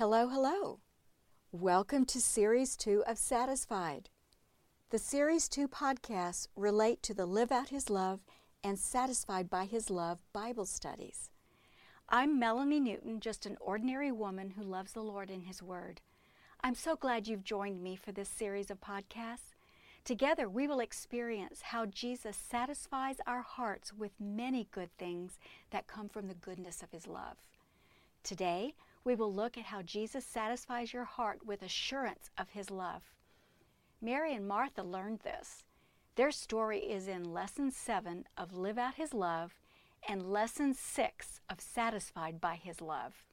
Hello, hello. Welcome to Series 2 of Satisfied. The Series 2 podcasts relate to the Live Out His Love and Satisfied by His Love Bible studies. I'm Melanie Newton, just an ordinary woman who loves the Lord and His Word. I'm so glad you've joined me for this series of podcasts. Together, we will experience how Jesus satisfies our hearts with many good things that come from the goodness of His love. Today, we will look at how Jesus satisfies your heart with assurance of His love. Mary and Martha learned this. Their story is in Lesson 7 of Live Out His Love and Lesson 6 of Satisfied by His Love.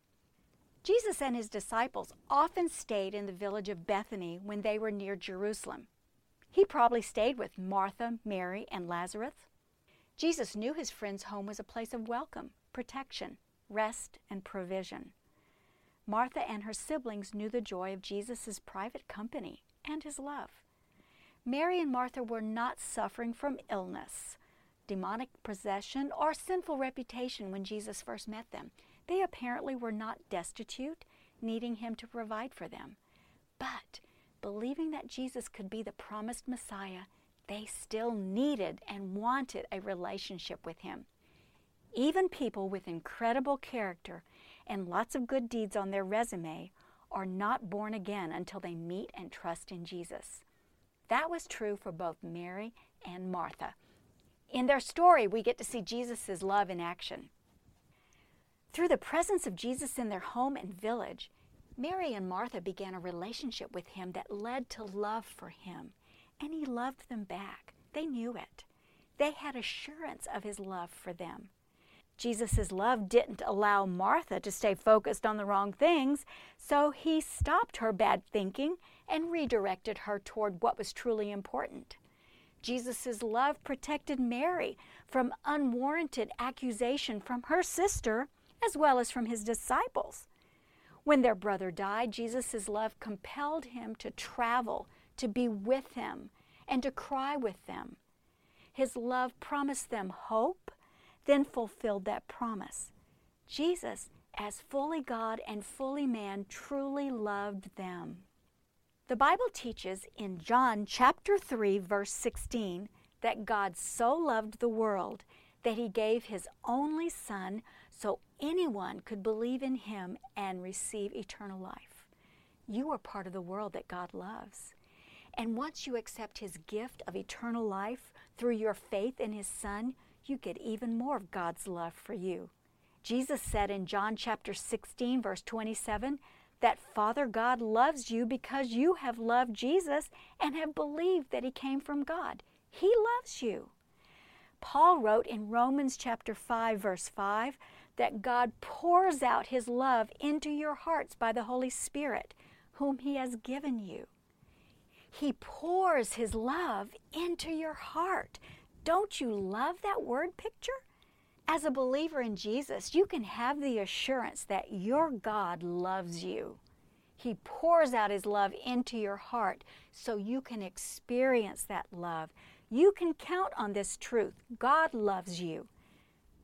Jesus and his disciples often stayed in the village of Bethany when they were near Jerusalem. He probably stayed with Martha, Mary, and Lazarus. Jesus knew his friend's home was a place of welcome, protection, rest, and provision. Martha and her siblings knew the joy of Jesus' private company and his love. Mary and Martha were not suffering from illness, demonic possession, or sinful reputation when Jesus first met them. They apparently were not destitute, needing him to provide for them. But believing that Jesus could be the promised Messiah, they still needed and wanted a relationship with him. Even people with incredible character and lots of good deeds on their resume are not born again until they meet and trust in Jesus. That was true for both Mary and Martha. In their story, we get to see Jesus' love in action. Through the presence of Jesus in their home and village, Mary and Martha began a relationship with him that led to love for him, and he loved them back. They knew it. They had assurance of his love for them. Jesus' love didn't allow Martha to stay focused on the wrong things, so he stopped her bad thinking and redirected her toward what was truly important. Jesus' love protected Mary from unwarranted accusation from her sister as well as from his disciples. When their brother died, Jesus' love compelled him to travel, to be with them, and to cry with them. His love promised them hope, then fulfilled that promise. Jesus, as fully God and fully man, truly loved them. The Bible teaches in John chapter 3 verse 16 that God so loved the world that he gave his only son so anyone could believe in him and receive eternal life. You are part of the world that God loves. And once you accept his gift of eternal life through your faith in his son, you get even more of God's love for you. Jesus said in John chapter 16 verse 27 that Father God loves you because you have loved Jesus and have believed that he came from God. He loves you. Paul wrote in Romans chapter 5 verse 5 that God pours out His love into your hearts by the Holy Spirit, whom He has given you. He pours His love into your heart. Don't you love that word picture? As a believer in Jesus, you can have the assurance that your God loves you. He pours out His love into your heart so you can experience that love. You can count on this truth God loves you.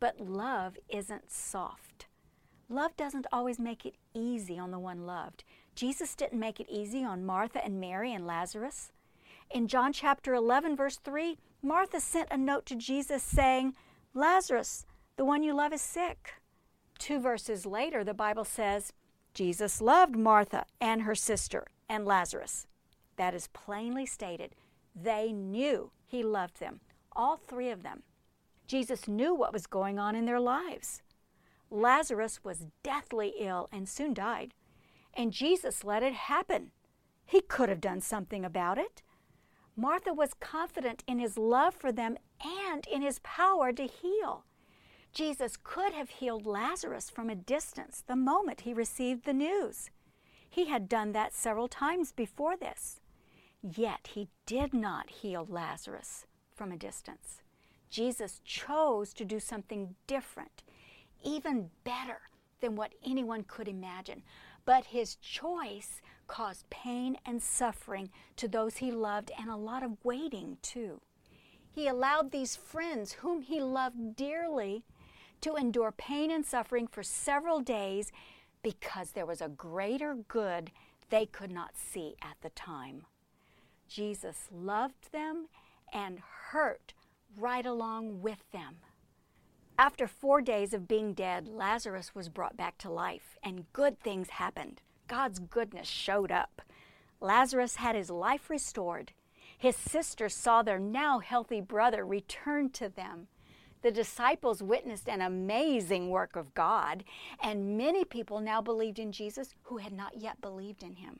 But love isn't soft. Love doesn't always make it easy on the one loved. Jesus didn't make it easy on Martha and Mary and Lazarus. In John chapter 11, verse 3, Martha sent a note to Jesus saying, Lazarus, the one you love, is sick. Two verses later, the Bible says, Jesus loved Martha and her sister and Lazarus. That is plainly stated. They knew he loved them, all three of them. Jesus knew what was going on in their lives. Lazarus was deathly ill and soon died, and Jesus let it happen. He could have done something about it. Martha was confident in his love for them and in his power to heal. Jesus could have healed Lazarus from a distance the moment he received the news. He had done that several times before this. Yet he did not heal Lazarus from a distance. Jesus chose to do something different, even better than what anyone could imagine. But his choice caused pain and suffering to those he loved and a lot of waiting too. He allowed these friends, whom he loved dearly, to endure pain and suffering for several days because there was a greater good they could not see at the time. Jesus loved them and hurt right along with them. After four days of being dead, Lazarus was brought back to life, and good things happened. God's goodness showed up. Lazarus had his life restored. His sisters saw their now healthy brother return to them. The disciples witnessed an amazing work of God, and many people now believed in Jesus who had not yet believed in him.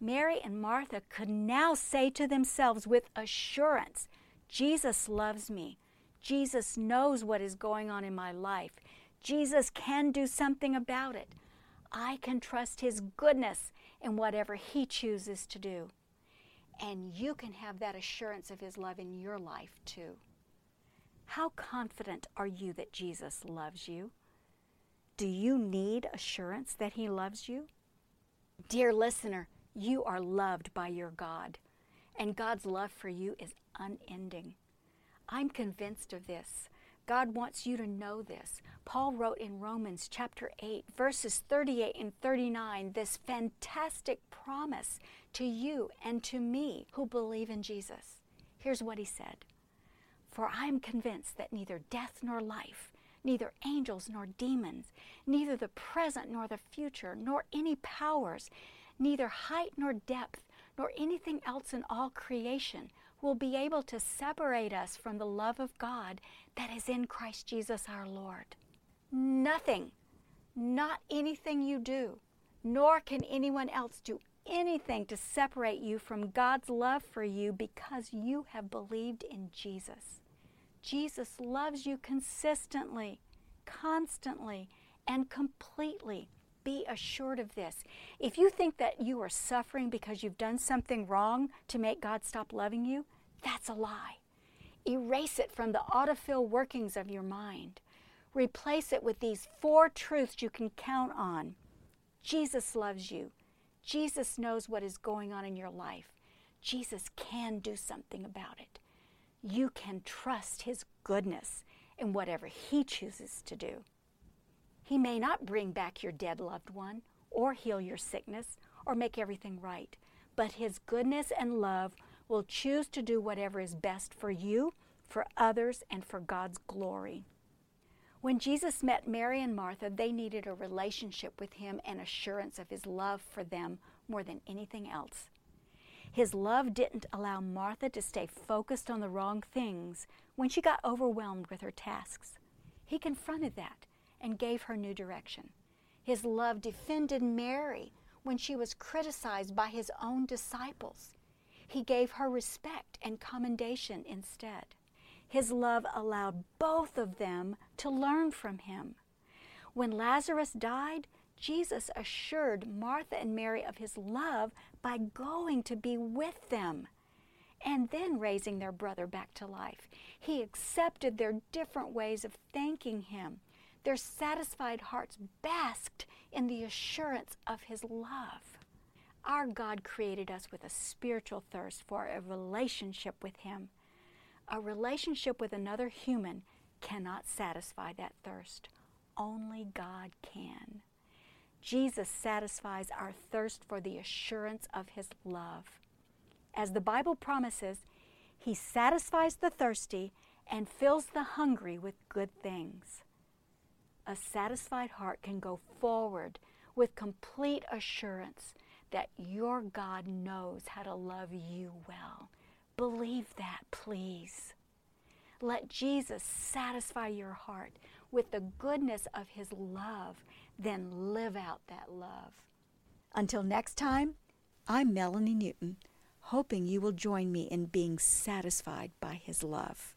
Mary and Martha could now say to themselves with assurance, Jesus loves me. Jesus knows what is going on in my life. Jesus can do something about it. I can trust His goodness in whatever He chooses to do. And you can have that assurance of His love in your life too. How confident are you that Jesus loves you? Do you need assurance that He loves you? Dear listener, you are loved by your God, and God's love for you is unending. I'm convinced of this. God wants you to know this. Paul wrote in Romans chapter 8, verses 38 and 39, this fantastic promise to you and to me who believe in Jesus. Here's what he said For I am convinced that neither death nor life, neither angels nor demons, neither the present nor the future, nor any powers, neither height nor depth, nor anything else in all creation will be able to separate us from the love of God that is in Christ Jesus our Lord. Nothing, not anything you do, nor can anyone else do anything to separate you from God's love for you because you have believed in Jesus. Jesus loves you consistently, constantly, and completely. Be assured of this. If you think that you are suffering because you've done something wrong to make God stop loving you, that's a lie. Erase it from the autofill workings of your mind. Replace it with these four truths you can count on. Jesus loves you. Jesus knows what is going on in your life. Jesus can do something about it. You can trust His goodness in whatever He chooses to do. He may not bring back your dead loved one, or heal your sickness, or make everything right, but His goodness and love will choose to do whatever is best for you, for others, and for God's glory. When Jesus met Mary and Martha, they needed a relationship with Him and assurance of His love for them more than anything else. His love didn't allow Martha to stay focused on the wrong things when she got overwhelmed with her tasks. He confronted that and gave her new direction. His love defended Mary when she was criticized by his own disciples. He gave her respect and commendation instead. His love allowed both of them to learn from him. When Lazarus died, Jesus assured Martha and Mary of his love by going to be with them and then raising their brother back to life. He accepted their different ways of thanking him. Their satisfied hearts basked in the assurance of his love. Our God created us with a spiritual thirst for a relationship with Him. A relationship with another human cannot satisfy that thirst. Only God can. Jesus satisfies our thirst for the assurance of His love. As the Bible promises, He satisfies the thirsty and fills the hungry with good things. A satisfied heart can go forward with complete assurance that your God knows how to love you well. Believe that, please. Let Jesus satisfy your heart with the goodness of his love, then live out that love. Until next time, I'm Melanie Newton, hoping you will join me in being satisfied by his love.